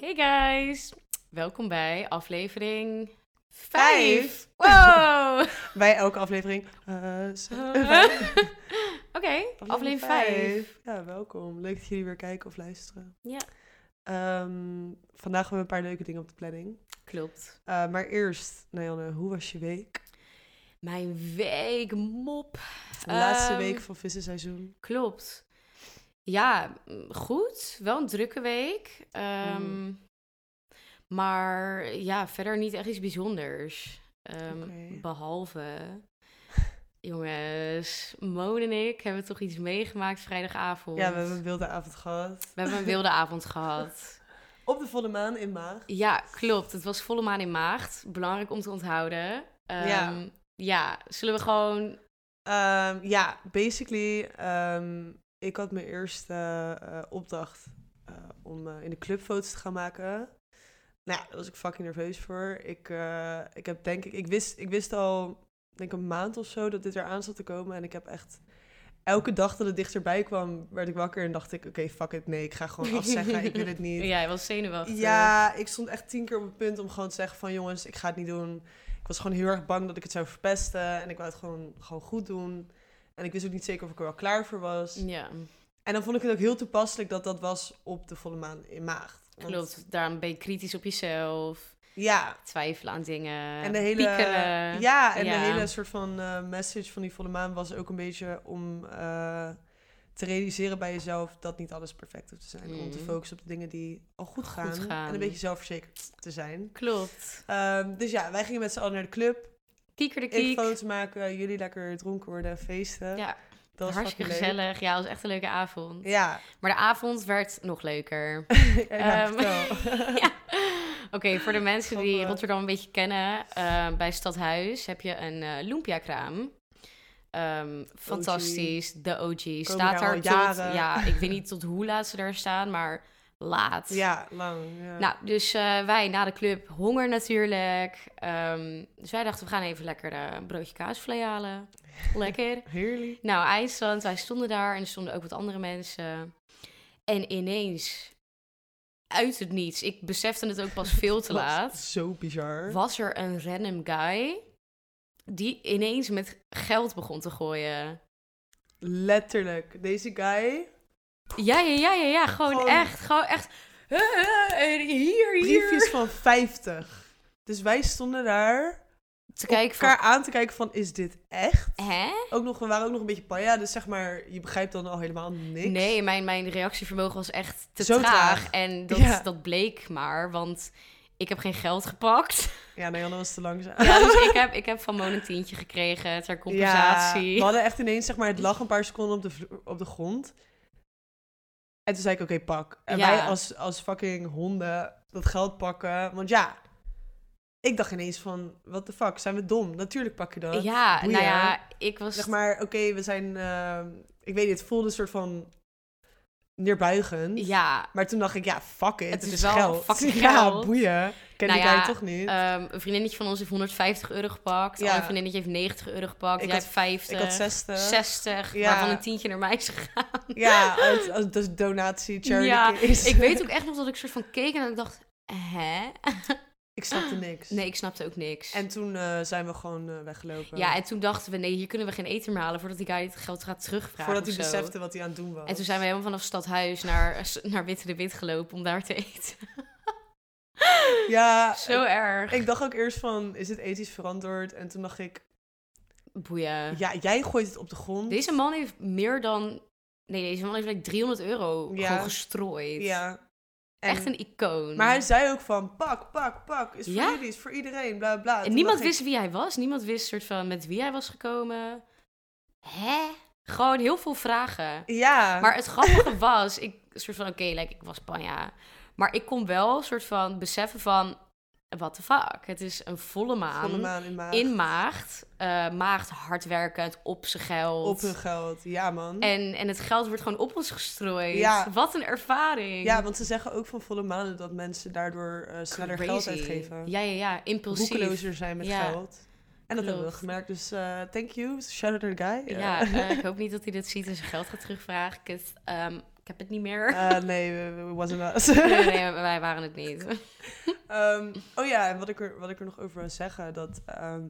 Hey guys, welkom bij aflevering Vijf. 5. Wow! Bij elke aflevering. z- Oké, aflevering 5. Ja, welkom. Leuk dat jullie weer kijken of luisteren. Ja. Ehm, vandaag hebben we een paar leuke dingen op de planning. Klopt. Eh, maar eerst, Najanne, hoe was je week? Mijn week mop. De laatste Ehm, week van vissenseizoen. Klopt. Ja, goed. Wel een drukke week. Ehm, Mm. Maar ja, verder niet echt iets bijzonders. Ehm. Behalve, jongens, Moon en ik hebben toch iets meegemaakt vrijdagavond. Ja, we hebben een wilde avond gehad. We hebben een wilde avond gehad. Op de volle maan in Maag. Ja, klopt. Het was volle maan in maagd. Belangrijk om te onthouden. Ehm, Ja. ja, zullen we gewoon... Ja, basically, ik had mijn eerste eh, opdracht eh, om eh, in de club foto's te gaan maken. Nou ja, daar was ik fucking nerveus voor. Ik, ik heb denk ik, ik wist, ik wist al, denk een maand of zo dat dit eraan zat te komen. En ik heb echt, elke dag dat het dichterbij kwam, werd ik wakker en dacht ik, oké, fuck it, nee, ik ga gewoon afzeggen, ik wil het niet. Ja, hij was zenuwachtig. Ja, ik stond echt tien keer op het punt om gewoon te zeggen van jongens, ik ga het niet doen. Ik was gewoon heel erg bang dat ik het zou verpesten en ik wou het gewoon, gewoon goed doen. En ik wist ook niet zeker of ik er wel klaar voor was. Ja, En dan vond ik het ook heel toepasselijk dat dat was op de volle maan in maagd. Want- klopt. Daarom ben je kritisch op jezelf. Ja, Twijfelen aan dingen. en de hele, piekeren. ja, en Ja. de hele soort van eh, message van die volle maan was ook een beetje om eh, te realiseren bij jezelf dat niet alles perfect hoeft te zijn. Om te Mm. focussen op de dingen die al goed Goed gaan, gaan. en een beetje zelfverzekerd te zijn. Klopt. Ehm, dus ja, wij gingen met z'n allen naar de club. Kieker de Ik kiek. foto's maken, jullie lekker dronken worden en feesten. Ja, dat was hartstikke leuk. gezellig. Ja, het was echt een leuke avond. Ja, Maar de avond werd nog leuker. ja, Ehm, ja. Oké, voor de mensen die Rotterdam een beetje kennen, eh, bij Stadhuis heb je een eh Lumpia-kraam. Ehm, fantastisch, de OG. Staat daar tot, ja, ik weet niet tot hoe laat ze daar staan, maar laat. ja, lang. Ja. Nou, dus eh, wij na de club, honger natuurlijk. Ehm, dus wij dachten, we gaan even lekker eh, een broodje kaasvlee halen. Lekker. Heerlijk. Nou, eindstand, wij stonden daar en er stonden ook wat andere mensen. En ineens, uit het niets, ik besefte het ook pas veel te laat, Zo bizar. was er een random guy die ineens met geld begon te gooien. Letterlijk. Deze guy, Ja, ja, ja, ja, ja, gewoon, Gewoon- echt, gewoon echt. "Huh, huh, en Hier, hier. briefjes van 50. Dus wij stonden daar Te kijken van, elkaar aan te kijken van, is dit echt? hè? Ook nog, we waren ook nog een beetje panja, dus zeg maar, je begrijpt dan al helemaal niks. Nee, mijn, mijn reactievermogen was echt te Zo traag. traag. En dat, Ja. dat bleek maar, want ik heb geen geld gepakt. Ja, nee, dat was te langzaam. Ja, dus ik heb, ik heb van Moon een tientje gekregen ter compensatie. Ja, we hadden echt ineens, zeg maar, het lag een paar seconden op de, op de grond. En toen zei ik, oké, pak. En Ja. wij als, als fucking honden dat geld pakken. Want ja, ik dacht ineens van, what the fuck, zijn we dom? Natuurlijk pak je dat. ja, Boeien. nou ja, ik was... Zeg maar, oké, we zijn, eh, ik weet niet, het voelde een soort van neerbuigend. Ja, Maar toen dacht ik, ja, fuck it, Het het, is is wel geld. fucking Ja, boeien. Ken Nou ik ja, jij toch niet? ehm, een vriendinnetje van ons heeft 150 euro gepakt. Een Ja. ander vriendinnetje heeft 90 euro gepakt. Ik Jij had- hebt 50. ik had 60. 60, Ja. waarvan een tientje naar mij is gegaan. Ja, als, dat is donatie, charity Ja, case. ik weet ook echt nog dat ik soort van keek en dat ik dacht, hè? Ik snapte niks. Nee, ik snapte ook niks. En toen eh, zijn we gewoon eh, weggelopen. Ja, en toen dachten we, nee, hier kunnen we geen eten meer halen voordat die guy het geld gaat terugvragen. Voordat hij besefte wat hij aan het doen was. En toen zijn we helemaal vanaf Stadhuis naar, naar Witte de Wit gelopen om daar te eten. Ja, Zo erg. ik dacht ook eerst van, is het ethisch verantwoord? En toen dacht ik, Boeien. ja, jij gooit het op de grond. Deze man heeft meer dan... Nee, deze man heeft like 300 euro Ja. gewoon gestrooid. Ja. En- Echt een icoon. Maar hij zei ook van, pak, pak, pak. Is voor Ja? jullie, is voor iedereen, bla, bla. En Toen niemand ik, wist wie hij was. Niemand wist soort van met wie hij was gekomen. Hè? Gewoon heel veel vragen. Ja. Maar het grappige was, ik soort van, oké, like, ik was panja. Maar ik kon wel soort van beseffen van, what the fuck? Het is een volle maan, Volle maan in maag. in maagd. eh hardwerkend, op zijn geld. Op hun geld. Ja, man. En, en het geld wordt gewoon op ons gestrooid. Ja. Wat een ervaring. Ja, want ze zeggen ook van volle maanden dat mensen daardoor eh, sneller geld uitgeven. Ja, ja, ja. Impulsief. Roekelozer zijn met Ja. geld. En dat hebben we gemerkt. Dus eh, thank you. Shout out to the guy. Ja, ik hoop niet dat hij dit ziet en zijn geld gaat terugvragen. um, heb het niet meer. Eh, nee, we- wasn't us. nee, nee, wij waren het niet. Ehm, oh ja, en wat ik, er, wat ik er nog over wil zeggen, dat ehm,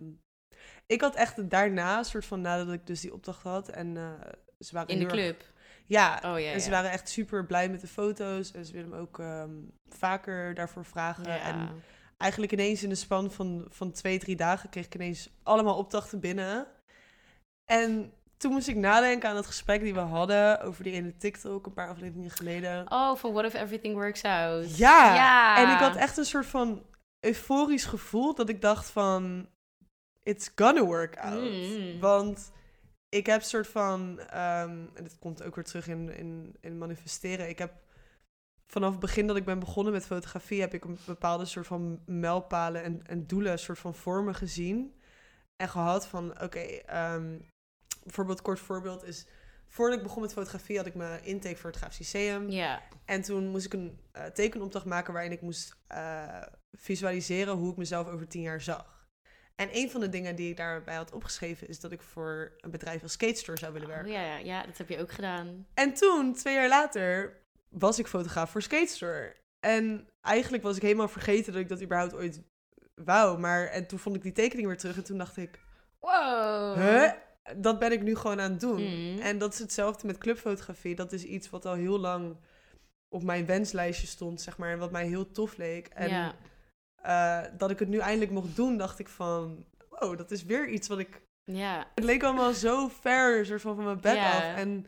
ik had echt daarna, soort van nadat ik dus die opdracht had en eh, ze waren In de club. ja, Oh ja, en ze ja. waren echt super blij met de foto's en ze willen me ook ehm, vaker daarvoor vragen. Ja. En eigenlijk ineens in de span van, van twee, drie dagen kreeg ik ineens allemaal opdrachten binnen. En toen moest ik nadenken aan het gesprek die we hadden over die ene TikTok een paar afleveringen geleden. Oh, van What If Everything Works Out. Ja. ja. En ik had echt een soort van euforisch gevoel dat ik dacht van, it's gonna work out. Mm. Want ik heb soort van, ehm, en dit komt ook weer terug in, in, in manifesteren. Ik heb vanaf het begin dat ik ben begonnen met fotografie, heb ik een bepaalde soort van mijlpalen en, en doelen, soort van vormen gezien. En gehad van, oké, ehm, bijvoorbeeld, kort voorbeeld is, voordat ik begon met fotografie had ik mijn intake voor het Grafisch Lyceum. Ja. En toen moest ik een eh, tekenopdracht maken waarin ik moest eh, visualiseren hoe ik mezelf over tien jaar zag. En een van de dingen die ik daarbij had opgeschreven is dat ik voor een bedrijf als Skate Store zou willen Oh, werken. ja, ja, ja, dat heb je ook gedaan. En toen, twee jaar later, was ik fotograaf voor Skate Store. En eigenlijk was ik helemaal vergeten dat ik dat überhaupt ooit wou. Maar en toen vond ik die tekening weer terug en toen dacht ik, Wow. huh? Dat ben ik nu gewoon aan het doen. Mm. En dat is hetzelfde met clubfotografie. Dat is iets wat al heel lang op mijn wenslijstje stond, zeg maar. En wat mij heel tof leek. En ja. eh, dat ik het nu eindelijk mocht doen, dacht ik van... Wow, dat is weer iets wat ik... Ja. Het leek allemaal zo ver, soort van van mijn bed Ja. af. En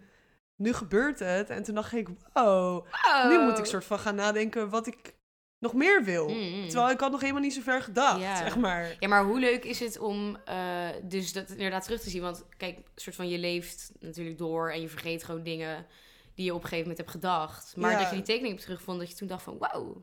nu gebeurt het. En toen dacht ik, wow, Oh. nu moet ik soort van gaan nadenken wat ik nog meer wil. Mm. Terwijl ik had nog helemaal niet zo ver gedacht, Ja. zeg maar. Ja, maar hoe leuk is het om eh, dus dat inderdaad terug te zien? Want kijk, soort van je leeft natuurlijk door en je vergeet gewoon dingen die je op een gegeven moment hebt gedacht. Maar Ja. dat je die tekening hebt teruggevonden, dat je toen dacht van wow,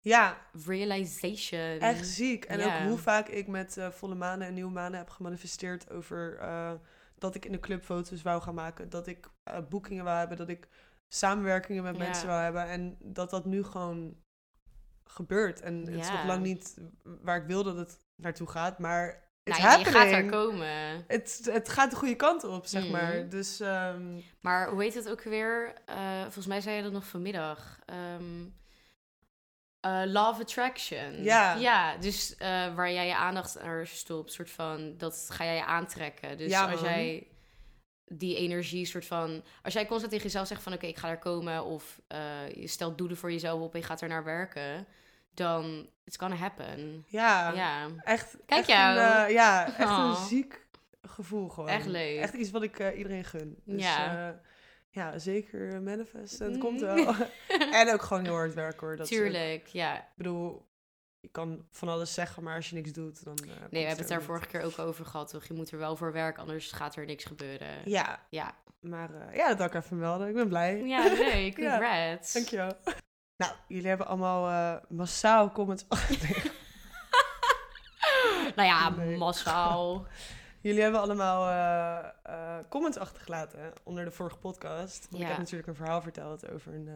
Ja, realization. Echt ziek. En Ja. ook hoe vaak ik met eh, volle manen en nieuwe manen heb gemanifesteerd over eh, dat ik in de club foto's wou gaan maken. Dat ik boekingen wou hebben. Dat ik samenwerkingen met mensen wou hebben. En dat dat nu gewoon gebeurt. En het is nog lang niet waar ik wil dat het naartoe gaat. Maar it's nou ja, gaat daar happening. komen. Het, het gaat de goede kant op, zeg Mhm. maar. Dus ehm, Maar hoe heet het ook weer? Eh, volgens mij zei je dat nog vanmiddag. Eh, law of attraction. Ja. Ja, dus eh, waar jij je aandacht naar stopt, soort van, dat ga jij je aantrekken. Dus Ja, als jij die energie, soort van, als jij constant tegen jezelf zegt van, oké, ik ga daar komen, of eh, je stelt doelen voor jezelf op en je gaat er naar werken, dan it's gonna happen. ja, Ja, echt, Kijk echt jou. Een, eh, ja, echt Oh. een ziek gevoel gewoon. Echt leuk. Echt iets wat ik eh, iedereen gun. Dus, Ja. ja. zeker manifesten. Het Mm. komt wel. en ook gewoon heel hard werken hoor. Dat tuurlijk, ja. ik bedoel, je kan van alles zeggen, maar als je niks doet, dan... eh, Nee, we hebben het daar vorige keer ook over gehad, toch? Je moet er wel voor werken, anders gaat er niks gebeuren. Ja, Ja, maar eh, ja, dat wil ik even melden. Ik ben blij. ja leuk. Ja, Congrats. Dankjewel. Nou, jullie hebben allemaal eh, massaal comments Nou ja, Nee. massaal. Jullie hebben allemaal comments achtergelaten onder de vorige podcast. Want Ja. ik heb natuurlijk een verhaal verteld over een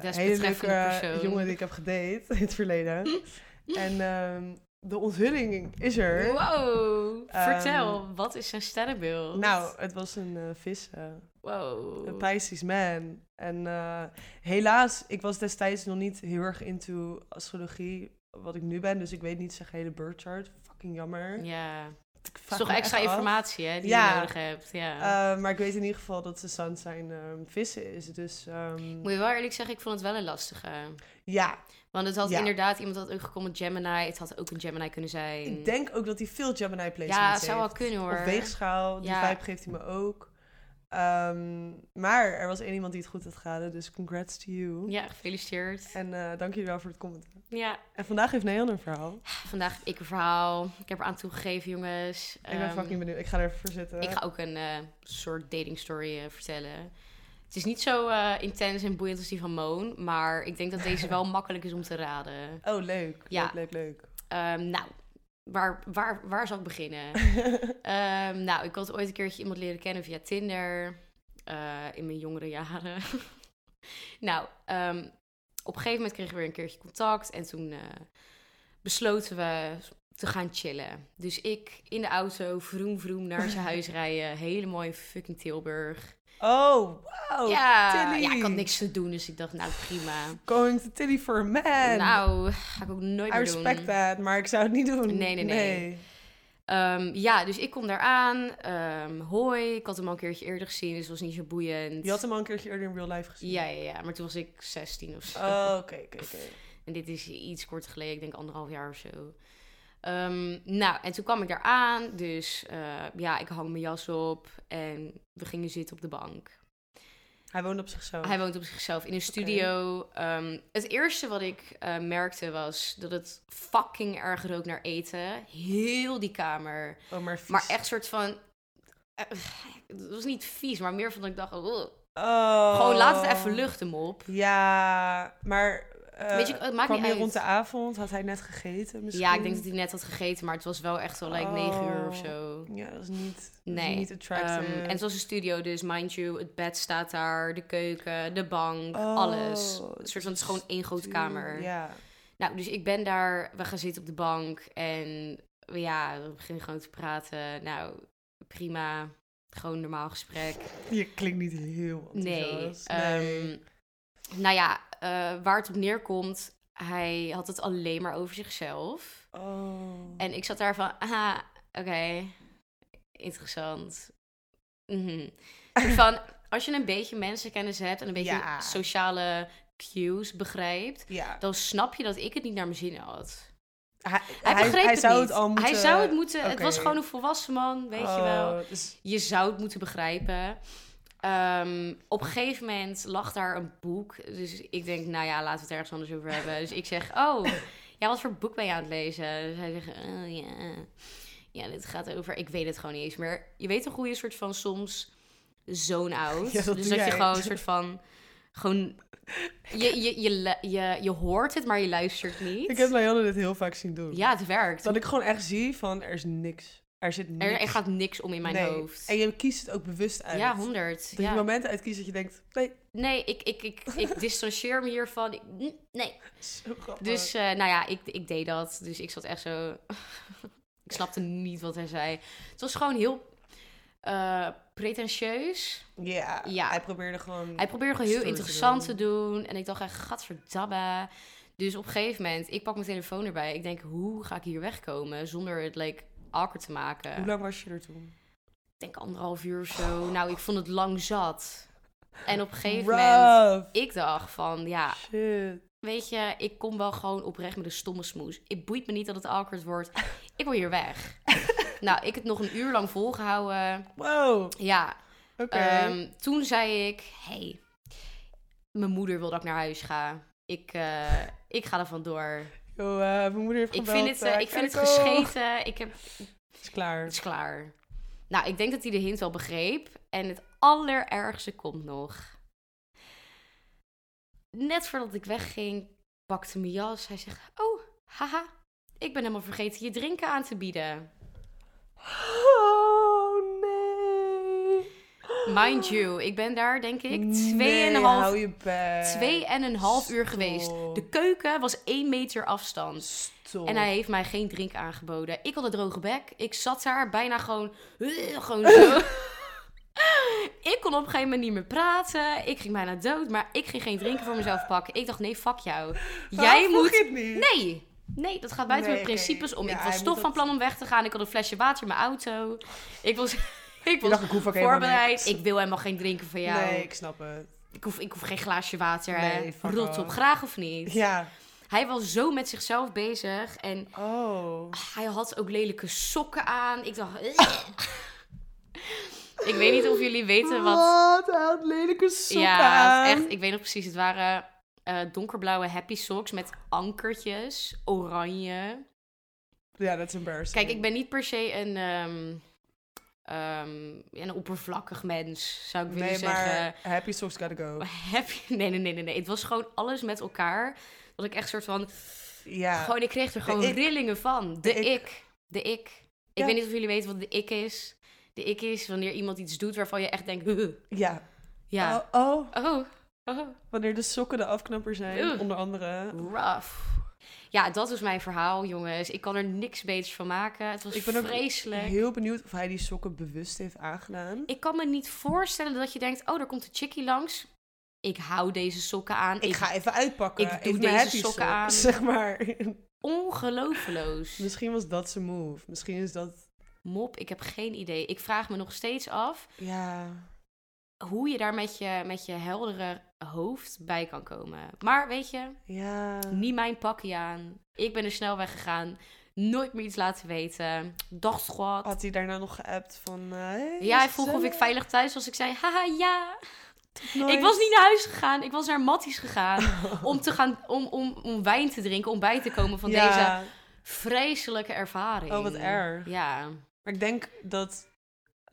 hele leuke persoon. jongen die ik heb gedate in het verleden. en ehm, de onthulling is er. Wow. Ehm, Vertel, wat is zijn sterrenbeeld? Nou, het was een eh, vis, eh, wow. een Pisces man. En eh, helaas, ik was destijds nog niet heel erg into astrologie, wat ik nu ben. Dus ik weet niet zijn hele birth chart. Fucking jammer. Ja. Is toch extra informatie, hè, die Ja. je nodig hebt. Ja. Eh, maar ik weet in ieder geval dat zijn sun zijn ehm, vissen is. Dus ehm, Moet je wel eerlijk zeggen, ik vond het wel een lastige. ja, Want het had Ja. inderdaad, iemand had ook gekomen met Gemini. Het had ook een Gemini kunnen zijn. ik denk ook dat hij veel Gemini placements ja, het heeft. zou wel kunnen hoor. Weegschaal, die Ja. vibe geeft hij me ook. Ehm, maar er was één iemand die het goed had geraden, dus congrats to you. Ja, gefeliciteerd. En eh, dank jullie wel voor het commenten. Ja, En vandaag heeft Neon een verhaal. vandaag heb ik een verhaal. Ik heb er aan toegegeven, jongens. ik ben Ehm, fucking benieuwd. Ik ga er even voor zitten. Ik ga ook een eh, soort dating story eh, vertellen. Het is niet zo intens en boeiend als die van Moon, maar ik denk dat deze wel makkelijk is om te raden. Oh, leuk. Ja. Leuk, leuk, leuk. Ehm, nou, waar, waar, waar zal ik beginnen? Ehm, nou, ik had ooit een keertje iemand leren kennen via Tinder eh, in mijn jongere jaren. nou, ehm, op een gegeven moment kregen we weer een keertje contact en toen eh, besloten we te gaan chillen. Dus ik in de auto, vroom vroom naar zijn huis rijden, hele mooie fucking Tilburg. Oh, wow, ja, Tilly. ja, ik had niks te doen, dus ik dacht, nou prima. Going to Tilly for a man. Nou, ga ik ook nooit I meer respect doen. that, maar ik zou het niet doen. Nee, nee, nee. Ehm, ja, dus ik kom daar aan. Ehm, hoi, ik had hem al een keertje eerder gezien, dus het was niet zo boeiend. Je had hem al een keertje eerder in real life gezien? Ja, ja, ja, maar toen was ik 16 of zo. Oh, oké, oké, oké. En dit is iets kort geleden, ik denk anderhalf jaar of zo. Ehm, nou, en toen kwam ik daar aan. Dus eh, ja, ik hang mijn jas op en we gingen zitten op de bank. Hij woonde op zichzelf. Hij woont op zichzelf in een studio. Ehm, het eerste wat ik eh, merkte was dat het fucking erg rook naar eten. Heel die kamer. Oh, maar vies. Maar echt soort van... eh, het was niet vies, maar meer van dat ik dacht... oh, Oh. gewoon laat het even luchten op. Ja, maar... eh, Weet je, het maakt kwam niet uit. rond de avond? Had hij net gegeten misschien? Ja, ik denk dat hij net had gegeten, maar het was wel echt wel like 9 uur of Oh. zo. Ja, dat is niet, dat Nee. is niet attractive. Ehm, en het was een studio, dus mind you, het bed staat daar, de keuken, de bank, Oh, alles. Een soort van, het is gewoon één grote kamer. Ja. Nou, dus ik ben daar, we gaan zitten op de bank en ja, we beginnen gewoon te praten. Nou, prima, gewoon normaal gesprek. Je klinkt niet heel Nee, enthousiast. ehm, nou ja, eh, waar het op neerkomt, hij had het alleen maar over zichzelf. Oh. En ik zat daar van, ah, oké, interessant. Mhm. Van, als je een beetje mensenkennis hebt en een beetje Ja. sociale cues begrijpt, Ja. dan snap je dat ik het niet naar mijn zin had. Hij, Hij begreep het zou niet. het al moeten... Hij zou het moeten. Het was gewoon een volwassen man, weet je Oh, wel. dus- Je zou het moeten begrijpen. Ehm, op een gegeven moment lag daar een boek. Dus ik denk, nou ja, laten we het ergens anders over hebben. Dus ik zeg, oh, ja, wat voor boek ben je aan het lezen? Dus hij zegt, oh ja, ja, dit gaat over... Ik weet het gewoon niet eens meer. Je weet toch hoe je soort van soms zo'n. Ja, dat dus dat je gewoon een soort van... Gewoon... Je, je, je, je, je hoort het, maar je luistert niet. Ik heb Marianne dit heel vaak zien doen. Ja, het werkt. Dat ik gewoon echt zie van, er is niks. Er zit niks. Er, er gaat niks om in mijn Nee. hoofd. En je kiest het ook bewust uit. Ja, 100. Dat je Ja. momenten uitkiest dat je denkt, nee, Nee, ik, ik, ik, ik distancieer me hiervan. Ik, nee. zo grappig. Dus, eh, nou ja, ik, ik deed dat. Dus ik zat echt zo... ik snapte niet wat hij zei. Het was gewoon heel eh, pretentieus. ja, Ja. hij probeerde gewoon... Hij probeerde gewoon heel te interessant te doen. doen. En ik dacht echt, gadverdamme. Dus op een gegeven moment, ik pak mijn telefoon erbij. Ik denk, hoe ga ik hier wegkomen zonder het like, awkward te maken? Hoe lang was je er toen? Ik denk anderhalf uur of zo. Nou, ik vond het lang zat. En op een gegeven moment, ik dacht van, ja, Shit. weet je, ik kom wel gewoon oprecht met een stomme smoes. Het boeit me niet dat het awkward wordt. Ik wil hier weg. nou, ik heb het nog een uur lang volgehouden. Wow. Ja, Oké. ehm, toen zei ik, hey, mijn moeder wil dat ik naar huis ga. Ik, eh, ik ga er vandoor. Yo, mijn moeder heeft Ik vind het, ik vind het gescheten. Ik heb, Het is klaar. het is klaar. Nou, ik denk dat hij de hint wel begreep. En het allerergste komt nog. Net voordat ik wegging, pakte mijn jas. Hij zegt, oh, haha, ik ben helemaal vergeten je drinken aan te bieden. Oh. Mind you, ik ben daar denk ik Nee, hou je twee en een half uur geweest. De keuken was één meter afstand. Stop. En hij heeft mij geen drink aangeboden. Ik had een droge bek. Ik zat daar bijna gewoon... gewoon zo. ik kon op een gegeven moment niet meer praten. Ik ging bijna dood. Maar ik ging geen drinken voor mezelf pakken. Ik dacht, nee, fuck jou. Jij moet... niet? Nee. Nee, dat gaat buiten Nee, mijn principes om. ik was toch moet van plan om weg te gaan. Ik had een flesje water in mijn auto. Ik was, ik was dacht, ik hoef ook voorbereid. Ik wil helemaal geen drinken van jou. Nee, ik snap het. Ik, hoef, ik hoef geen glaasje water. Nee, Rot op, graag of niet. Ja. Hij was zo met zichzelf bezig. En Oh. hij had ook lelijke sokken aan. Ik dacht... Ik weet niet of jullie weten wat... Wat? Hij had lelijke sokken ja, echt. Ik weet nog precies. Het waren eh, donkerblauwe happy socks met ankertjes. Oranje. Ja, dat is embarrassing. Kijk, ik ben niet per se een... ehm, ehm, een oppervlakkig mens, zou ik willen Nee, zeggen. maar happy socks gotta go. Happy... Nee, nee, nee, nee, nee. Het was gewoon alles met elkaar. Dat ik echt soort van... Ja. Gewoon, ik kreeg er gewoon ik. rillingen van. De, De ik. ik. De ik. Ik weet niet of jullie weten wat de ik is. De ik is wanneer iemand iets doet waarvan je echt denkt... "Huh." Ja. Ja. Oh, oh, Oh. oh. wanneer de sokken de afknapper zijn, Ugh. onder andere. Rough. Ja, dat is mijn verhaal, jongens. Ik kan er niks beters van maken. Het was Ik ben ook vreselijk. Heel benieuwd of hij die sokken bewust heeft aangedaan. Ik kan me niet voorstellen dat je denkt, oh, daar komt een chickie langs. Ik hou deze sokken aan. Ik ga even uitpakken. ik doe Even deze sokken sok, aan. Zeg maar. Ongelooflijk. Misschien was dat zijn move. Misschien is dat... Mop, ik heb geen idee. Ik vraag me nog steeds af Ja. hoe je daar met je, met je heldere hoofd bij kan komen. Maar weet je, Ja. niet mijn pakje aan. Ik ben er snel weggegaan. Nooit meer iets laten weten. Dag squad. Had hij daarna nog geappt van... eh, hey, Ja, hij vroeg of ik veilig thuis was. Ik zei, haha, ja. Ik was niet naar huis gegaan. Ik was naar Matties gegaan om, te gaan, om, om, om wijn te drinken, om bij te komen van deze vreselijke ervaring. Oh, wat erg. Ja. Maar ik denk dat,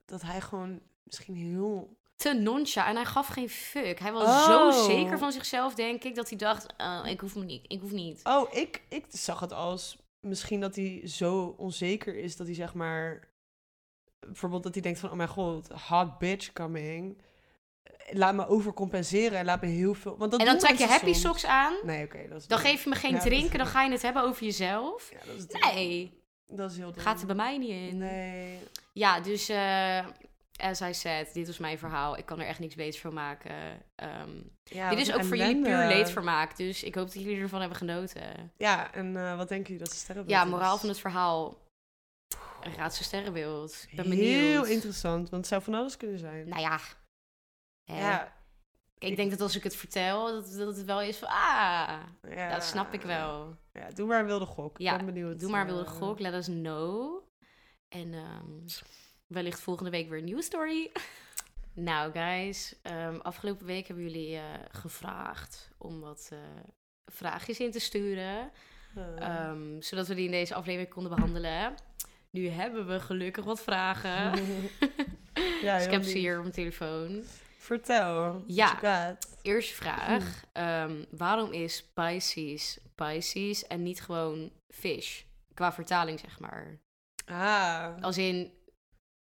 dat hij gewoon misschien heel... Te noncha. En hij gaf geen fuck. Hij was Oh. zo zeker van zichzelf, denk ik, dat hij dacht, oh, ik hoef me niet. Ik hoef niet. Oh, ik, ik zag het als misschien dat hij zo onzeker is dat hij zeg maar... Bijvoorbeeld dat hij denkt van, oh mijn god, hot bitch coming. Laat me overcompenseren en laat me heel veel... Want dat en dan trek je happy soms. socks aan. Nee, oké, Dan dom. geef je me geen Ja, drinken. Dan ga je het hebben over jezelf. Ja, dat is dom. Nee, Dat is heel dom. gaat er bij mij niet in. Nee. Ja, dus eh as I said, dit was mijn verhaal. Ik kan er echt niks beters van maken. Ehm, Ja, dit is ook voor jullie puur leedvermaak. Dus ik hoop dat jullie ervan hebben genoten. Ja, en eh, wat denken jullie dat ze sterrenbeeld Ja, moraal van het verhaal. Raad zijn sterrenbeeld. Ik ben Heel benieuwd. interessant, want het zou van alles kunnen zijn. Nou ja. Hè, ja, ik denk dat als ik het vertel, dat, dat het wel is van... Ah, ja, dat snap ik wel. Ja, doe maar een wilde gok. Ja, ik ben benieuwd. Doe maar wilde eh, gok, let us know. En ehm, wellicht volgende week weer een nieuwe story. nou, guys. ehm, afgelopen week hebben jullie eh, gevraagd om wat eh, vraagjes in te sturen. eh, ehm, zodat we die in deze aflevering konden behandelen. Nu hebben we gelukkig wat vragen. ja, dus ik heb ze hier op mijn telefoon. Vertel. Ja. Eerste vraag. ehm, waarom is Pisces Pisces en niet gewoon fish? Qua vertaling, zeg maar. Ah, Als in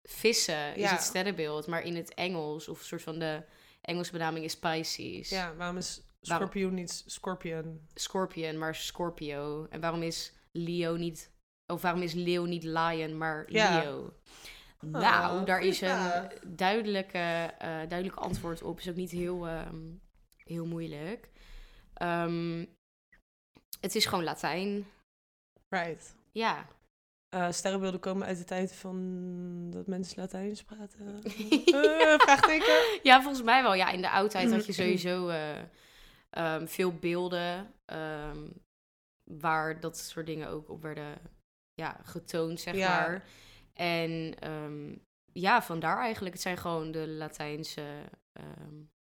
vissen is Ja. het sterrenbeeld, maar in het Engels, of een soort van de Engelse benaming is Pisces. ja, waarom is Waarom? Scorpio niet Scorpion? Scorpion, maar Scorpio. En waarom is Leo niet, of waarom is Leo niet Lion, maar Ja. Leo? Nou, daar is een duidelijke, eh, duidelijk antwoord op. Is ook niet heel, ehm, heel moeilijk. Ehm, het is gewoon Latijn. Right. Ja. Eh, sterrenbeelden komen uit de tijd van dat mensen Latijns praten. Eh, vraagteken? Ja, volgens mij wel. Ja, in de oudheid had je sowieso eh, ehm, veel beelden ehm, waar dat soort dingen ook op werden ja, getoond, zeg Ja. maar. En ehm, ja, vandaar eigenlijk. Het zijn gewoon de Latijnse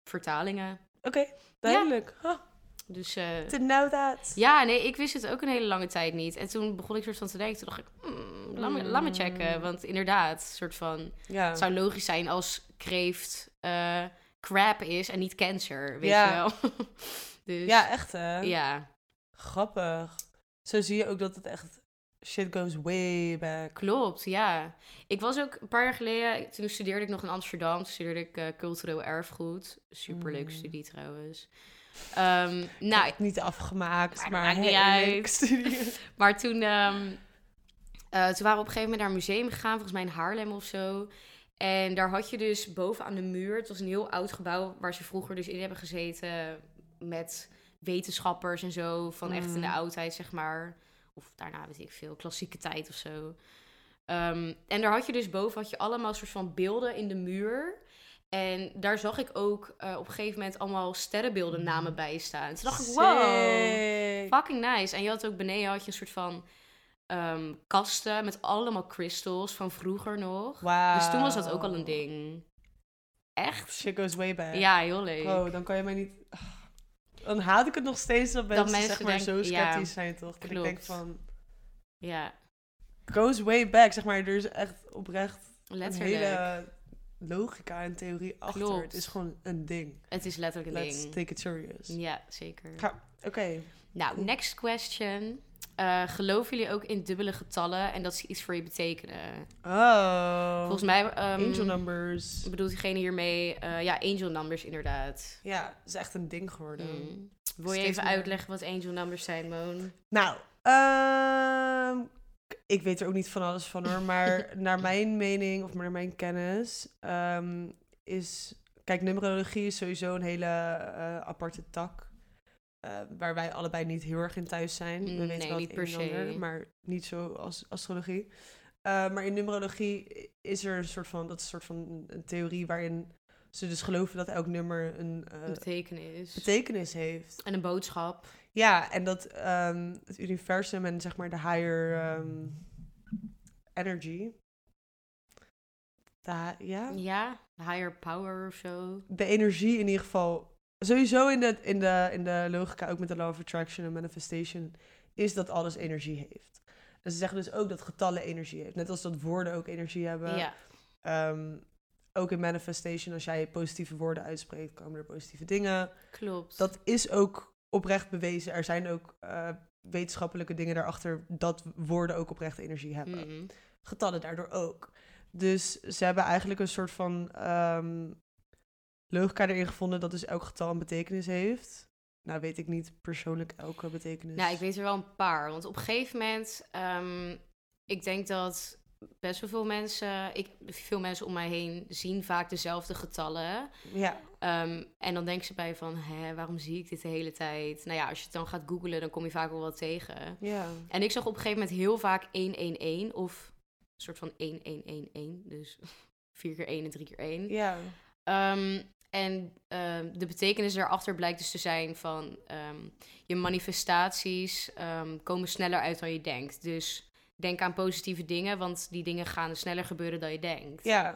vertalingen. Oké, duidelijk. Huh, Dus eh, to know that. ja, nee, ik wist het ook een hele lange tijd niet. En toen begon ik soort van te denken. Toen dacht ik, hmm, laat, me, laat me checken. Mm. Want inderdaad, soort van... Ja. Het zou logisch zijn als kreeft eh crap is en niet cancer, weet Ja. je wel. dus ja, echt hè? ja, Grappig. Zo zie je ook dat het echt shit goes way back. klopt, ja. Ik was ook een paar jaar geleden, toen studeerde ik nog in Amsterdam, toen studeerde ik eh, cultureel erfgoed. Superleuke Mm. studie trouwens. Ehm, nou, Niet afgemaakt, Maakt- maar maakt niet uit. Maar toen, eh, toen waren we op een gegeven moment naar een museum gegaan, volgens mij in Haarlem of zo. En daar had je dus boven aan de muur, het was een heel oud gebouw waar ze vroeger dus in hebben gezeten met wetenschappers en zo, van echt in de Mm. oudheid zeg maar. Of daarna weet ik veel, klassieke tijd of zo. Ehm, en daar had je dus boven had je allemaal soort van beelden in de muur. En daar zag ik ook eh, op een gegeven moment allemaal sterrenbeelden namen bij staan. Toen dacht ik, wow. Fucking nice. En je had ook beneden had je een soort van ehm, kasten met allemaal crystals van vroeger nog. Wauw. Dus toen was dat ook al een ding. Echt? Shit goes way back. Ja, heel leuk. Oh, dan kan je mij niet... Ah. Dan haat ik het nog steeds dat mensen, mensen zeg maar, zo ja, sceptisch zijn, toch? Dat ik denk van... Ja, Goes way back, zeg maar. Er is echt oprecht een letterlijk. hele logica en theorie achter. Klopt. Het is gewoon een ding. Het is letterlijk een Let's ding. take it serious. Ja, zeker. Ja, oké. Nou, next question. Eh, geloven jullie ook in dubbele getallen en dat ze iets voor je betekenen? Oh. Volgens mij ehm, Angel numbers. bedoelt diegene hiermee, eh, ja, angel numbers inderdaad. Ja, is echt een ding geworden. Mm. Wil je Steeds even meer. uitleggen wat angel numbers zijn, Moon? Nou, ehm, ik weet er ook niet van alles van hoor. Maar naar mijn mening, of naar mijn kennis, ehm, is... Kijk, numerologie is sowieso een hele eh, aparte tak. eh, waar wij allebei niet heel erg in thuis zijn. We Mm, weten nee, wel niet per ander, se. maar niet zo als astrologie. Eh, maar in numerologie is er een soort van, dat is een soort van een theorie waarin ze dus geloven dat elk nummer een Een betekenis. betekenis heeft. en een boodschap. Ja, en dat ehm, het universum en zeg maar de higher ehm, energy. Hi- ja? Ja, higher power of zo. de energie in ieder geval. Sowieso in de, in, de, in de logica, ook met de law of attraction en manifestation, is dat alles energie heeft. En ze zeggen dus ook dat getallen energie heeft. Net als dat woorden ook energie hebben. Ja, Ehm, ook in manifestation, als jij positieve woorden uitspreekt, komen er positieve dingen. klopt. Dat is ook oprecht bewezen. Er zijn ook eh, wetenschappelijke dingen daarachter dat woorden ook oprecht energie hebben. Mhm. Getallen daardoor ook. Dus ze hebben eigenlijk een soort van ehm, logica erin gevonden dat dus elk getal een betekenis heeft. Nou weet ik niet persoonlijk elke betekenis. Nou, ik weet er wel een paar. Want op een gegeven moment, ehm, ik denk dat best wel veel mensen, ik, veel mensen om mij heen zien vaak dezelfde getallen. Ja, Ehm, en dan denken ze bij van, hè, waarom zie ik dit de hele tijd? Nou ja, als je het dan gaat googlen, dan kom je vaak wel wat tegen. ja. En ik zag op een gegeven moment heel vaak 111 of een soort van 1111. Dus 4 keer 1 en 3 keer 1. Ja, Ehm, en ehm, de betekenis daarachter blijkt dus te zijn van je manifestaties komen sneller uit dan je denkt. Dus denk aan positieve dingen, want die dingen gaan sneller gebeuren dan je denkt. ja,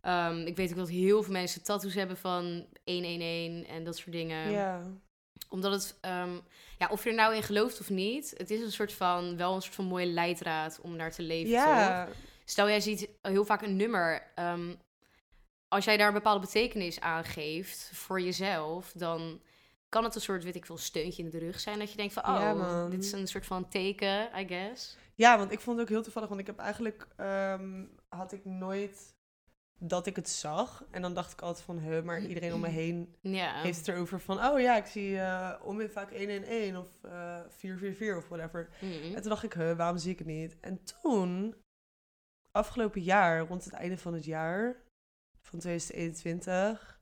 Ehm, ik weet ook dat heel veel mensen tattoos hebben van 111 en dat soort dingen. ja. Omdat het, ehm, ja, of je er nou in gelooft of niet, het is een soort van, wel een soort van mooie leidraad om naar te leven. toch? Ja, Stel, jij ziet heel vaak een nummer. ehm, als jij daar een bepaalde betekenis aan geeft voor jezelf, dan kan het een soort, weet ik veel, steuntje in de rug zijn. Dat je denkt van, oh, Ja, dit is een soort van teken, I guess. ja, want ik vond het ook heel toevallig, want ik heb eigenlijk, ehm, had ik nooit dat ik het zag. En dan dacht ik altijd van, huh, maar iedereen om me heen Ja. heeft het erover van, oh ja, ik zie eh om in vaak 111 of eh 444 of whatever. Mhm. En toen dacht ik, huh, waarom zie ik het niet? En toen, afgelopen jaar, rond het einde van het jaar van 2021,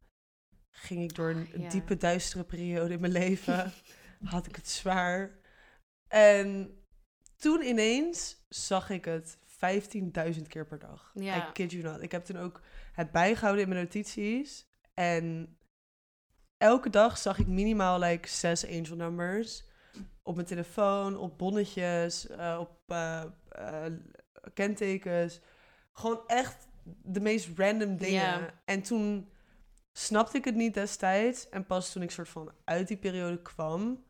ging ik door een Ah, ja. diepe, duistere periode in mijn leven. Had ik het zwaar. En toen ineens zag ik het 15.000 keer per dag. Ja. I kid you not. Ik heb toen ook het bijgehouden in mijn notities. En elke dag zag ik minimaal like zes angel numbers. Op mijn telefoon, op bonnetjes, eh, op eh, eh, kentekens. Gewoon echt de meest random dingen. En toen snapte ik het niet destijds. En pas toen ik soort van uit die periode kwam,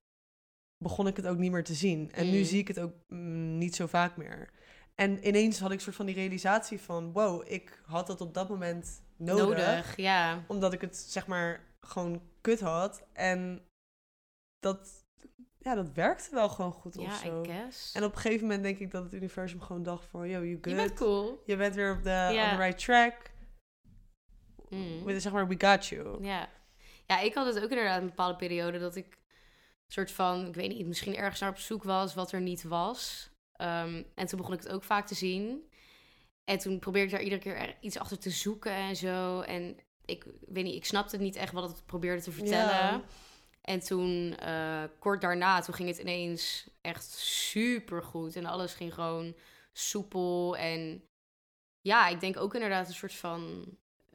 begon ik het ook niet meer te zien. En nu Mm. zie ik het ook mm, niet zo vaak meer. En ineens had ik soort van die realisatie van... wow, ik had dat op dat moment nodig. Nodig, ja. Omdat ik het, zeg maar, gewoon kut had. En dat, ja, dat werkte wel gewoon goed of Ja, zo. I guess. En op een gegeven moment denk ik dat het universum gewoon dacht van... yo, you good. Je bent cool. Je bent weer op de Ja. on the right track. Mm. We- Zeg maar, we got you. Ja. ja, ik had het ook inderdaad een bepaalde periode dat ik soort van, ik weet niet, misschien ergens naar op zoek was wat er niet was. Ehm, en toen begon ik het ook vaak te zien. En toen probeerde ik daar iedere keer er- iets achter te zoeken en zo. En ik weet niet, ik snapte niet echt wat het probeerde te vertellen. Ja. En toen, eh, kort daarna, toen ging het ineens echt super goed. En alles ging gewoon soepel. En ja, ik denk ook inderdaad een soort van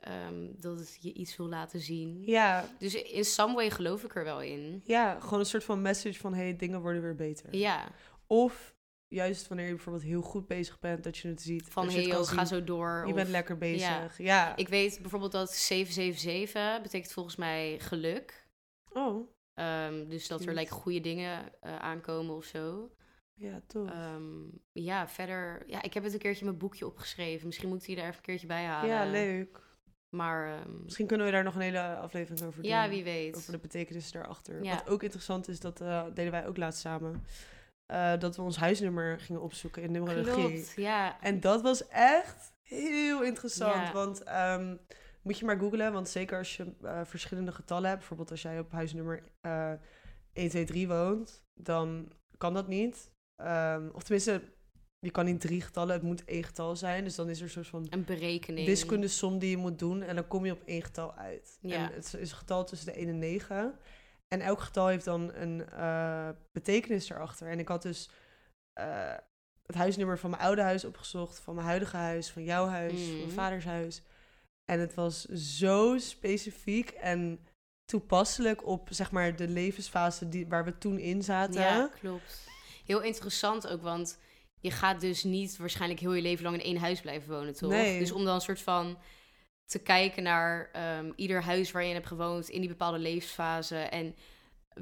ehm, dat het je iets wil laten zien. Ja, Dus in some way geloof ik er wel in. ja, gewoon een soort van message van... hey, dingen worden weer beter. Ja, Of juist wanneer je bijvoorbeeld heel goed bezig bent... dat je het ziet. van hey, joh, ga zo door. Je of- bent lekker bezig. Ja. Ja. Ik weet bijvoorbeeld dat 777 betekent volgens mij geluk. Oh, Ehm, dus dat er like, goede dingen eh, aankomen of zo. ja, tof. Ehm, ja, verder... Ja, ik heb het een keertje in mijn boekje opgeschreven. Misschien moet ik die er even een keertje bij halen. ja, leuk. Maar ehm, Misschien kunnen we daar nog een hele aflevering over doen. ja, wie weet. Over de betekenis daarachter. Ja. Wat ook interessant is, dat eh, deden wij ook laatst samen. eh, dat we ons huisnummer gingen opzoeken in numerologie. Klopt, ja. En dat was echt heel interessant. Ja. Want ehm, moet je maar googlen. Want zeker als je eh, verschillende getallen hebt. Bijvoorbeeld als jij op huisnummer eh 1, 2, 3 woont. Dan kan dat niet. Ehm, of tenminste, je kan niet drie getallen. Het moet één getal zijn. Dus dan is er een soort van Een berekening. wiskundesom die je moet doen. En dan kom je op één getal uit. Ja. En het is een getal tussen de 1 en 9. En elk getal heeft dan een eh, betekenis erachter. En ik had dus eh, het huisnummer van mijn oude huis opgezocht. Van mijn huidige huis, van jouw huis, van Mhm. mijn vaders huis. En het was zo specifiek en toepasselijk op zeg maar de levensfase die, waar we toen in zaten. Ja, klopt. Heel interessant ook, want je gaat dus niet waarschijnlijk heel je leven lang in één huis blijven wonen, toch? Nee. Dus om dan een soort van te kijken naar ehm, ieder huis waar je in hebt gewoond in die bepaalde levensfase en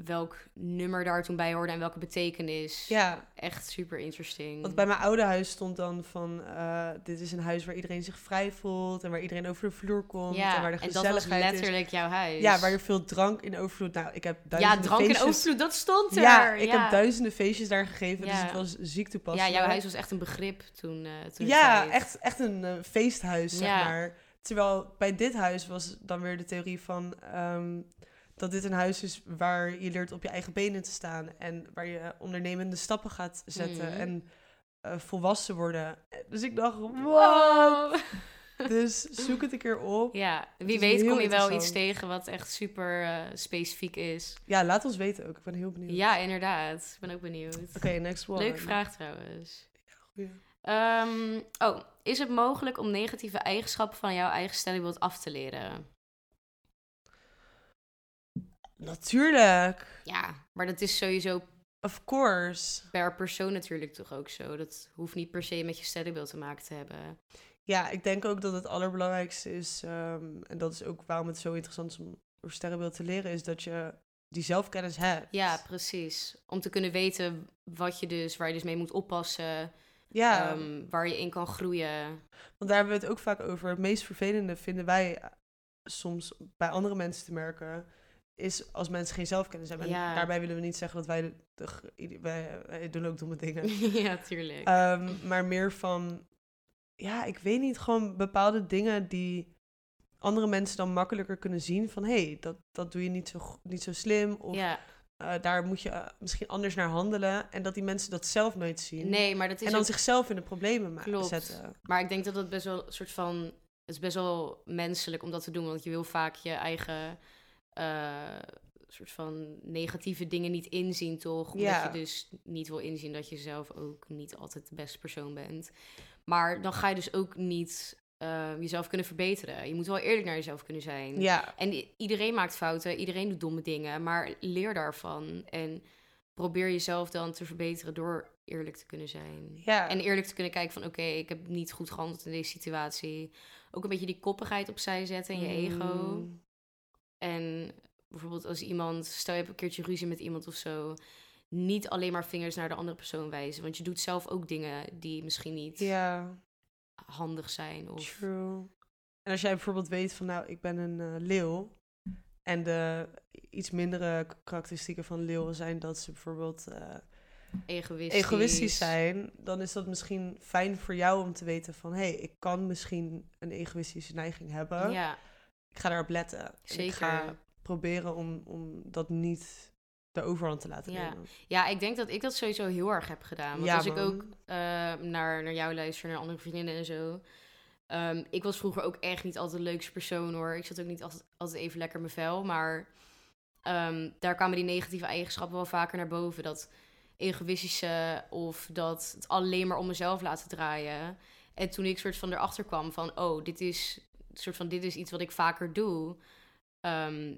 welk nummer daar toen bij hoorde en welke betekenis. ja. Echt super interesting. Want bij mijn oude huis stond dan van... eh, dit is een huis waar iedereen zich vrij voelt... en waar iedereen over de vloer komt... ja, en waar de en dat was gezelligheid is. letterlijk jouw huis. Ja, waar je veel drank in overvloed... Nou, ik heb Ja, duizenden drank en feestjes... overvloed, dat stond er. Ja, ik ja. heb duizenden feestjes daar gegeven, dus Ja. het was ziek Ja, jouw huis was echt een begrip toen. eh toen Ja, echt, echt een eh, feesthuis, zeg Ja. maar. Terwijl bij dit huis was dan weer de theorie van... ehm, dat dit een huis is waar je leert op je eigen benen te staan... en waar je ondernemende stappen gaat zetten Mhm. en eh, volwassen worden. Dus ik dacht, wat? Wow. Dus zoek het een keer op. Ja, wie weet kom je wel iets tegen wat echt super eh, specifiek is. Ja, laat ons weten ook. Ik ben heel benieuwd. Ja, inderdaad. Ik ben ook benieuwd. Oké, next one. Leuke vraag trouwens. Ehm, oh, is het mogelijk om negatieve eigenschappen van jouw eigen stellingbeeld af te leren? Natuurlijk. Ja, maar dat is sowieso Of course. per persoon natuurlijk toch ook zo. Dat hoeft niet per se met je stellingbeeld te maken te hebben. Ja, ik denk ook dat het allerbelangrijkste is... ehm, en dat is ook waarom het zo interessant is om over sterrenbeeld te leren... is dat je die zelfkennis hebt. Ja, precies. Om te kunnen weten wat je dus, waar je dus mee moet oppassen. Ja, ehm, waar je in kan groeien. want daar hebben we het ook vaak over. Het meest vervelende vinden wij eh, soms bij andere mensen te merken... is als mensen geen zelfkennis hebben. En Ja. daarbij willen we niet zeggen dat wij... De, wij, wij doen ook domme dingen. ja, tuurlijk. Ehm, maar meer van, ja, ik weet niet, gewoon bepaalde dingen die andere mensen dan makkelijker kunnen zien. Van hé, hey, dat, dat doe je niet zo, niet zo slim. Of ja, eh, daar moet je eh, misschien anders naar handelen. En dat die mensen dat zelf nooit zien. nee, maar dat is en dan ook- zichzelf in de problemen ma- Klopt. zetten. Maar ik denk dat het best wel een soort van. Het is best wel menselijk om dat te doen. Want je wil vaak je eigen. Eh, soort van negatieve dingen niet inzien, toch? Omdat Ja. je dus niet wil inzien dat je zelf ook niet altijd de beste persoon bent. Maar dan ga je dus ook niet eh, jezelf kunnen verbeteren. Je moet wel eerlijk naar jezelf kunnen zijn. Ja, En iedereen maakt fouten, iedereen doet domme dingen, maar leer daarvan. En probeer jezelf dan te verbeteren door eerlijk te kunnen zijn. ja. En eerlijk te kunnen kijken van oké, ik heb niet goed gehandeld in deze situatie. Ook een beetje die koppigheid opzij zetten en je ego. En bijvoorbeeld als iemand, stel je hebt een keertje ruzie met iemand of zo, niet alleen maar vingers naar de andere persoon wijzen. Want je doet zelf ook dingen die misschien niet Ja, handig zijn. Of... true. En als jij bijvoorbeeld weet van, nou, ik ben een eh, leeuw. En de iets mindere karakteristieken van leeuwen zijn dat ze bijvoorbeeld... eh, Egoïstisch. egoïstisch zijn, dan is dat misschien fijn voor jou om te weten van hé, hey, ik kan misschien een egoïstische neiging hebben. Ja, Ik ga daarop letten. En ik Zeker. ga proberen om, om dat niet de overhand te laten Ja. nemen. Ja, ik denk dat ik dat sowieso heel erg heb gedaan. Want Ja, als ik ook eh, naar, naar jou luister, naar andere vriendinnen en zo. ehm, ik was vroeger ook echt niet altijd de leukste persoon hoor. Ik zat ook niet altijd, altijd even lekker in mijn vel. Maar ehm, daar kwamen die negatieve eigenschappen wel vaker naar boven. Dat egoïstische of dat het alleen maar om mezelf laten draaien. En toen ik soort van erachter kwam van, oh, dit is, soort van, dit is iets wat ik vaker doe. ehm,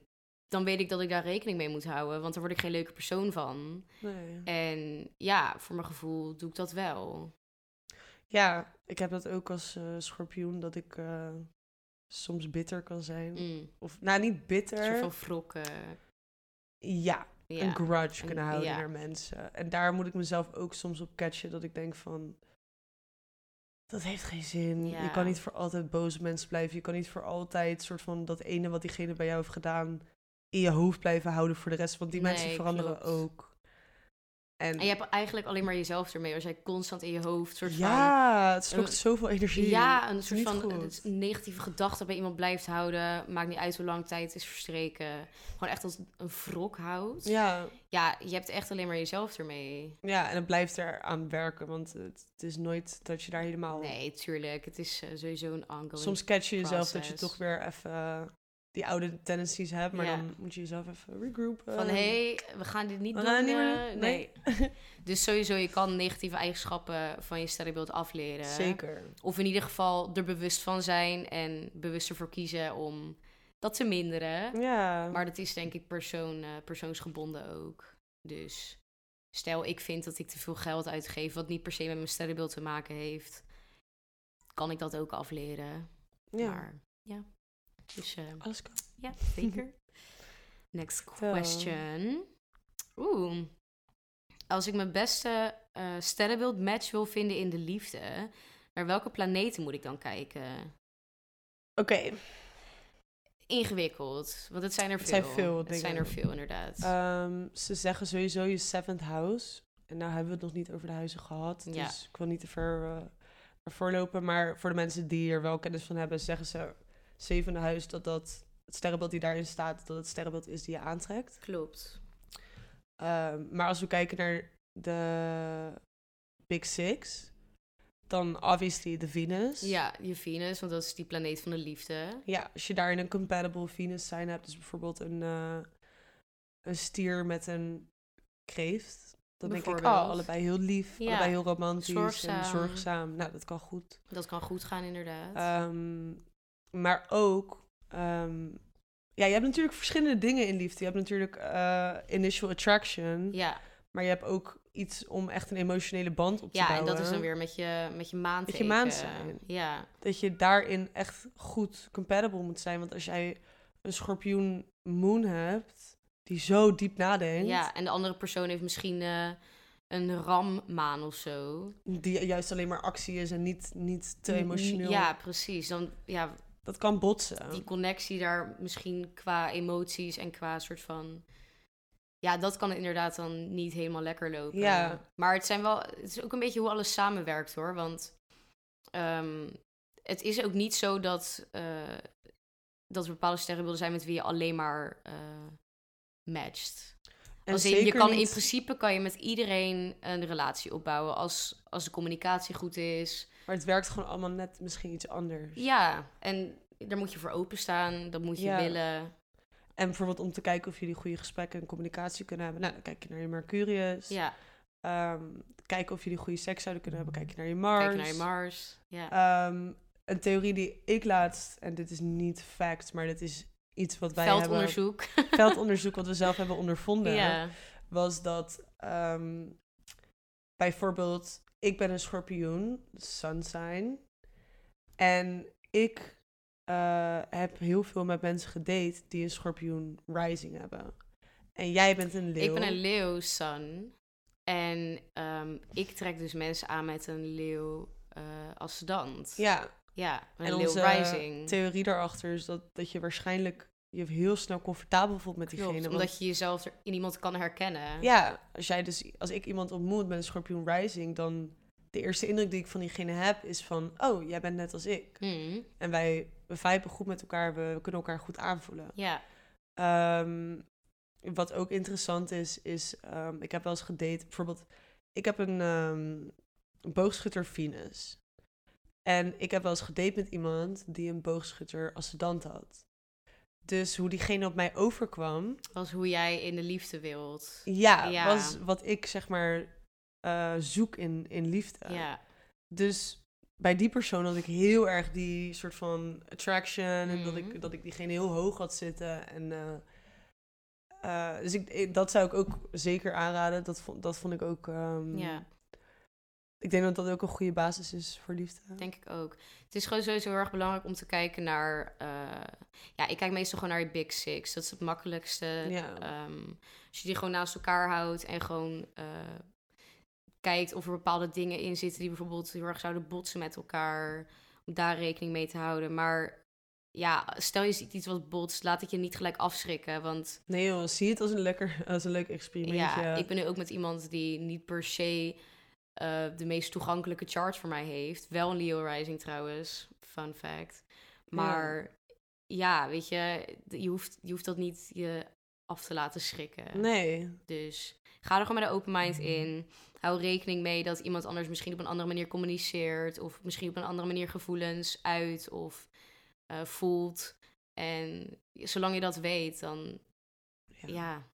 dan weet ik dat ik daar rekening mee moet houden. Want daar word ik geen leuke persoon van. Nee. En ja, voor mijn gevoel doe ik dat wel. Ja, ik heb dat ook als eh, schorpioen, dat ik eh, soms bitter kan zijn. Mm. Of, nou, niet Een bitter. soort van wrokken. Ja, Ja. een grudge Een- kunnen houden ja. naar mensen. En daar moet ik mezelf ook soms op catchen, dat ik denk van... dat heeft geen zin. Je kan niet voor altijd op mensen blijven. Je kan niet voor altijd soort van dat ene wat diegene bij jou heeft gedaan in je hoofd blijven houden voor de rest. Want die mensen veranderen klopt. ook. En, En je hebt eigenlijk alleen maar jezelf ermee. Als jij constant in je hoofd soort van... ja, het slokt zoveel energie. Ja, een soort van goed. negatieve gedachte bij iemand blijft houden. Maakt niet uit hoe lang tijd is verstreken. Gewoon echt als een wrok houdt. Ja, Ja, je hebt echt alleen maar jezelf ermee. ja, en het blijft er aan werken. Want het, het is nooit dat je daar helemaal... Nee, tuurlijk. Het is eh, sowieso een ongoing. Soms catch je jezelf dat je toch weer even die oude tendencies hebt. Maar Ja. dan moet je jezelf even regroupen. Van, hé, hey, we gaan dit niet We doen. gaan het niet eh, meer doen. nee. dus sowieso, je kan negatieve eigenschappen van je sterrenbeeld afleren. Zeker. Of in ieder geval er bewust van zijn en bewust ervoor kiezen om dat te minderen. Ja. Maar dat is denk ik persoon, eh, persoonsgebonden ook. Dus stel ik vind dat ik te veel geld uitgeef, wat niet per se met mijn sterrenbeeld te maken heeft, kan ik dat ook afleren. ja. Maar ja, dus eh, Alles kan. ja, zeker. Next question. Oeh. Als ik mijn beste eh sterrenbeeld match wil vinden in de liefde, naar welke planeten moet ik dan kijken? Oké. Ingewikkeld, want het zijn er Het veel. zijn veel Het dingen. zijn er veel, inderdaad. Ehm, ze zeggen sowieso je seventh house. En nou hebben we het nog niet over de huizen gehad. Ja. Dus ik wil niet te ver eh, ervoor lopen. Maar voor de mensen die er wel kennis van hebben, zeggen ze zevende huis dat dat het sterrenbeeld die daarin staat, dat het sterrenbeeld is die je aantrekt. Klopt. Ehm, maar als we kijken naar de Big Six, dan obviously de Venus. Ja, je Venus, want dat is die planeet van de liefde. Ja, als je daarin een compatible Venus sign hebt, dus bijvoorbeeld een, eh, een stier met een kreeft. Dan denk ik, oh, allebei heel lief, Ja, allebei heel romantisch en zorgzaam. zorgzaam. Nou, dat kan goed. Dat kan goed gaan, inderdaad. Ehm, maar ook, ehm, ja, je hebt natuurlijk verschillende dingen in liefde. Je hebt natuurlijk eh, initial attraction, ja, maar je hebt ook iets om echt een emotionele band op te ja en bouwen. dat is dan weer met je, met je maanteken. maan zijn. Ja, dat je daarin echt goed compatible moet zijn. Want als jij een schorpioen moon hebt, die zo diep nadenkt, ja, en de andere persoon heeft misschien eh, een rammaan of zo. die juist alleen maar actie is en niet, niet te emotioneel, Ja, precies. Dan, ja, dat kan botsen. die connectie daar misschien qua emoties en qua soort van... Ja, dat kan inderdaad dan niet helemaal lekker lopen. Ja. Maar het, zijn wel, het is ook een beetje hoe alles samenwerkt hoor. Want ehm, het is ook niet zo dat, eh, dat er bepaalde sterrenbeelden zijn met wie je alleen maar eh, matcht. En in, je zeker kan in principe kan je met iedereen een relatie opbouwen als, als de communicatie goed is. Maar het werkt gewoon allemaal net misschien iets anders. Ja, en daar moet je voor openstaan, dat moet je Ja. willen. En bijvoorbeeld om te kijken of jullie goede gesprekken en communicatie kunnen hebben. Nou, dan kijk je naar je Mercurius. Ja, Ehm, kijken of jullie goede seks zouden kunnen hebben. Kijk je naar je Mars. kijk naar je Mars. Ja. Ehm, een theorie die ik laatst, en dit is niet fact, maar dit is iets wat wij Veldonderzoek. hebben, veldonderzoek wat we zelf hebben ondervonden, was dat ehm, bijvoorbeeld, ik ben een schorpioen, sun sign, en ik eh, heb heel veel met mensen gedate die een schorpioen rising hebben. En jij bent een leeuw. Ik ben een leeuw sun. En ehm, ik trek dus mensen aan met een leeuw eh ascendant. Ja, Ja, een en onze rising. theorie daarachter is dat, dat je waarschijnlijk je heel snel comfortabel voelt met diegene. Klopt, want- omdat je jezelf er in iemand kan herkennen. Ja, als jij dus, als ik iemand ontmoet met een schorpioen rising, dan de eerste indruk die ik van diegene heb is van, oh, jij bent net als ik. Mm, En wij, we viben goed met elkaar, we, we kunnen elkaar goed aanvoelen. ja. Ehm, wat ook interessant is, is, ehm, ik heb wel eens gedate, bijvoorbeeld, ik heb een ehm, boogschutter Venus. En ik heb wel eens gedate met iemand die een boogschutter ascendant had. Dus hoe diegene op mij overkwam, Als hoe jij in de liefde wilt. Ja, Ja. was wat ik zeg maar eh, zoek in, in liefde. Ja. Dus bij die persoon had ik heel erg die soort van attraction. En dat Mhm. ik, dat ik diegene heel hoog had zitten. En, eh, eh, dus ik, ik- dat zou ik ook zeker aanraden. Dat vond, dat vond ik ook. ehm, ja, Ik denk dat dat ook een goede basis is voor liefde. denk ik ook. Het is gewoon sowieso heel erg belangrijk om te kijken naar... eh, ja, ik kijk meestal gewoon naar je Big Six. Dat is het makkelijkste. Ja. Ehm, als je die gewoon naast elkaar houdt en gewoon... eh, kijkt of er bepaalde dingen in zitten die bijvoorbeeld heel erg zouden botsen met elkaar. Om daar rekening mee te houden. Maar ja, stel je ziet iets wat botst, laat het je niet gelijk afschrikken. Want Nee joh, zie het als een, lekker, als een leuk experimentje. ja, ik ben nu ook met iemand die niet per se eh, de meest toegankelijke chart voor mij heeft. Wel een Leo Rising trouwens, fun fact. Maar ja, weet je, je hoeft, je hoeft dat niet je af te laten schrikken. Nee. Dus ga er gewoon met een open mind in. Hou rekening mee dat iemand anders misschien op een andere manier communiceert. Of misschien op een andere manier gevoelens uit of eh, voelt. En zolang je dat weet, dan Ja. ja,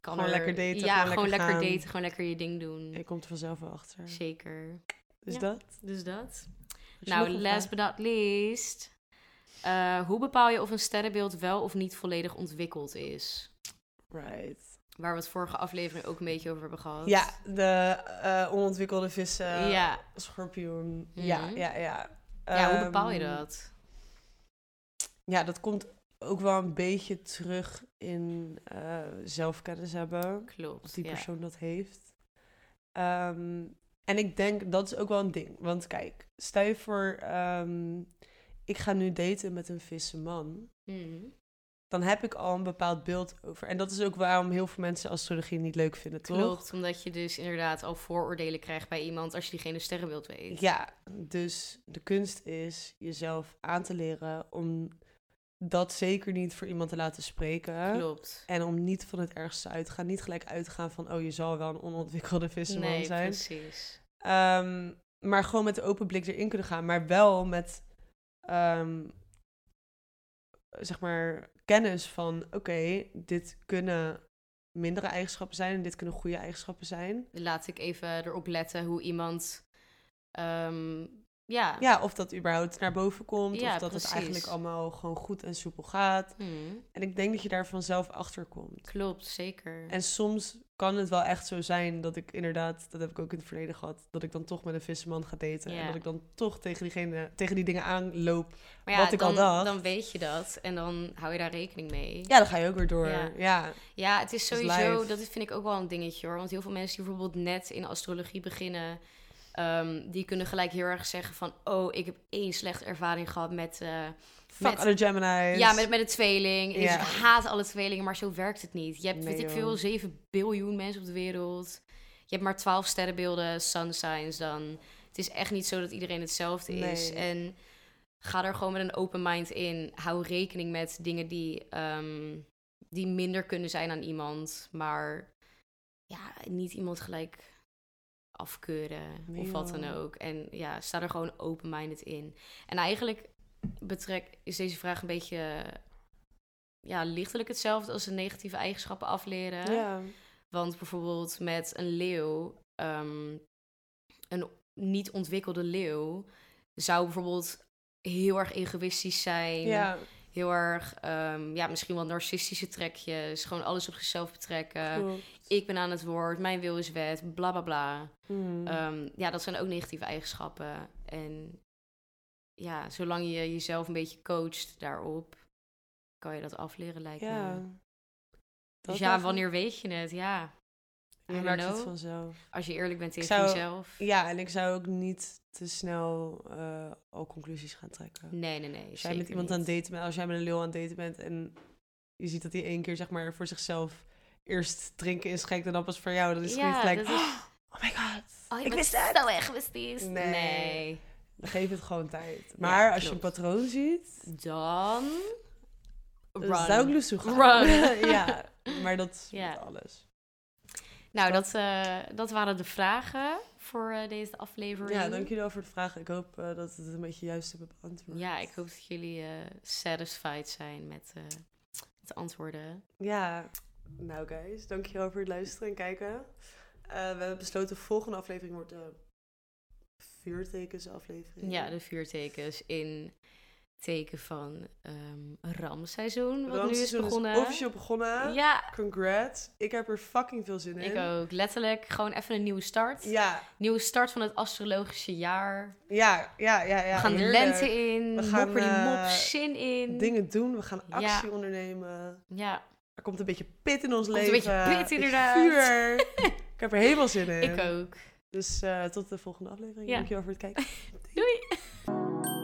kan Gewoon er- lekker daten, Ja, gewoon lekker daten, gewoon lekker je ding doen. Je komt er vanzelf wel achter. Zeker. Dus Ja. dat. Dus dat. Nou, last but not least. Eh, hoe bepaal je of een sterrenbeeld wel of niet volledig ontwikkeld is? Right. Waar we het vorige aflevering ook een beetje over hebben gehad. Ja, de eh, onontwikkelde vissen. ja. Schorpioen. Ja, Mhm. ja, ja. ja, hoe bepaal je Ehm, dat? Ja, dat komt ook wel een beetje terug in eh, zelfkennis hebben. Klopt. die ja. persoon dat heeft. Ehm, en ik denk, dat is ook wel een ding. Want kijk, stel je voor, ehm, ik ga nu daten met een vissenman. Mhm. Dan heb ik al een bepaald beeld over. En dat is ook waarom heel veel mensen astrologie niet leuk vinden, toch? Klopt, omdat je dus inderdaad al vooroordelen krijgt bij iemand als je diegene sterrenbeeld weet. Ja, dus de kunst is jezelf aan te leren om dat zeker niet voor iemand te laten spreken. Klopt. En om niet van het ergste uit te gaan. Niet gelijk uit te gaan van, oh, je zal wel een onontwikkelde vissenman Nee, zijn. precies. Ehm, maar gewoon met de open blik erin kunnen gaan. Maar wel met, ehm, zeg maar, kennis van... Oké, dit kunnen mindere eigenschappen zijn en dit kunnen goede eigenschappen zijn. Laat ik even erop letten hoe iemand... ehm, ja. Ja, of dat überhaupt naar boven komt. Ja, of dat precies. het eigenlijk allemaal gewoon goed en soepel gaat. Mhm. En ik denk dat je daar vanzelf achter komt. Klopt, zeker. En soms kan het wel echt zo zijn dat ik inderdaad, dat heb ik ook in het verleden gehad, dat ik dan toch met een visserman ga daten. Ja. En dat ik dan toch tegen, diegene, tegen die dingen aanloop. Maar ja, wat ik dan, al dacht. dan weet je dat en dan hou je daar rekening mee. Ja, dan ga je ook weer door. Ja. Ja, Ja, het is sowieso, dat vind ik ook wel een dingetje hoor. Want heel veel mensen die bijvoorbeeld net in astrologie beginnen, ehm, die kunnen gelijk heel erg zeggen van, oh, ik heb één slechte ervaring gehad met, eh, fuck Met- alle Gemini's. ja, met, met een tweeling. Ik haat alle tweelingen, maar zo werkt het niet. Je hebt, Nee, weet ik veel, 7 biljoen mensen op de wereld. Je hebt maar 12 sterrenbeelden, sun signs dan. Het is echt niet zo dat iedereen hetzelfde is. Nee. En ga er gewoon met een open mind in. Hou rekening met dingen die, ehm, die minder kunnen zijn aan iemand. Maar ja, niet iemand gelijk afkeuren Nee, of wat dan ook. En ja, sta er gewoon open-minded in. En eigenlijk betrek, is deze vraag een beetje ja, lichtelijk hetzelfde als de negatieve eigenschappen afleren. Ja. Want bijvoorbeeld met een leeuw, ehm, een niet ontwikkelde leeuw, zou bijvoorbeeld heel erg egoïstisch zijn. ja. Heel erg, ehm, ja, misschien wel narcistische trekjes. Gewoon alles op zichzelf betrekken. Ik ben aan het woord, mijn wil is wet, bla bla bla. Hmm. Ehm, ja, dat zijn ook negatieve eigenschappen. En ja, zolang je jezelf een beetje coacht daarop, kan je dat afleren, lijkt ja. me. Dat Dus ja, wanneer weet je het? Ja. Je merkt het vanzelf. Als je eerlijk bent tegen jezelf. Ja, en ik zou ook niet te snel eh, al conclusies gaan trekken. Nee, nee, nee. Als jij met iemand aan het daten bent, als jij met een leeuw aan het daten bent en je ziet dat hij één keer zeg maar voor zichzelf eerst drinken inschenkt en dan pas voor jou, dan is het Ja, niet gelijk, is- oh my god, Oh, ik wist het. zo egoïstisch. Nee. nee. Dan geef het gewoon tijd. Maar als je een patroon ziet, Dan... Run. zou ik gaan. Run. ja, maar dat is alles. Nou, dat, eh, dat waren de vragen voor eh, deze aflevering. Ja, dank jullie wel voor het vragen. Ik hoop eh, dat het een beetje juist hebben beantwoord. Ja, ik hoop dat jullie satisfied zijn met de antwoorden. Ja, nou guys, dankjewel voor het luisteren en kijken. We hebben besloten, de volgende aflevering wordt de vuurtekens aflevering. Ja, de vuurtekens in teken van ehm ramseizoen, wat nu is begonnen. officieel begonnen. Ja, Congrats. Ik heb er fucking veel zin in. ik ook. Letterlijk gewoon even een nieuwe start. Ja, Nieuwe start van het astrologische jaar. ja, ja, ja. ja we gaan heerlijk. de lente in, We gaan, die mop, eh, zin in. Dingen doen, we gaan Ja. actie ondernemen. Ja, Er komt een beetje pit in ons Komt een leven. beetje pit, inderdaad. vuur. ik heb er helemaal zin in. ik ook. Dus eh, tot de volgende aflevering. Ja. Dankjewel voor het kijken. Doei!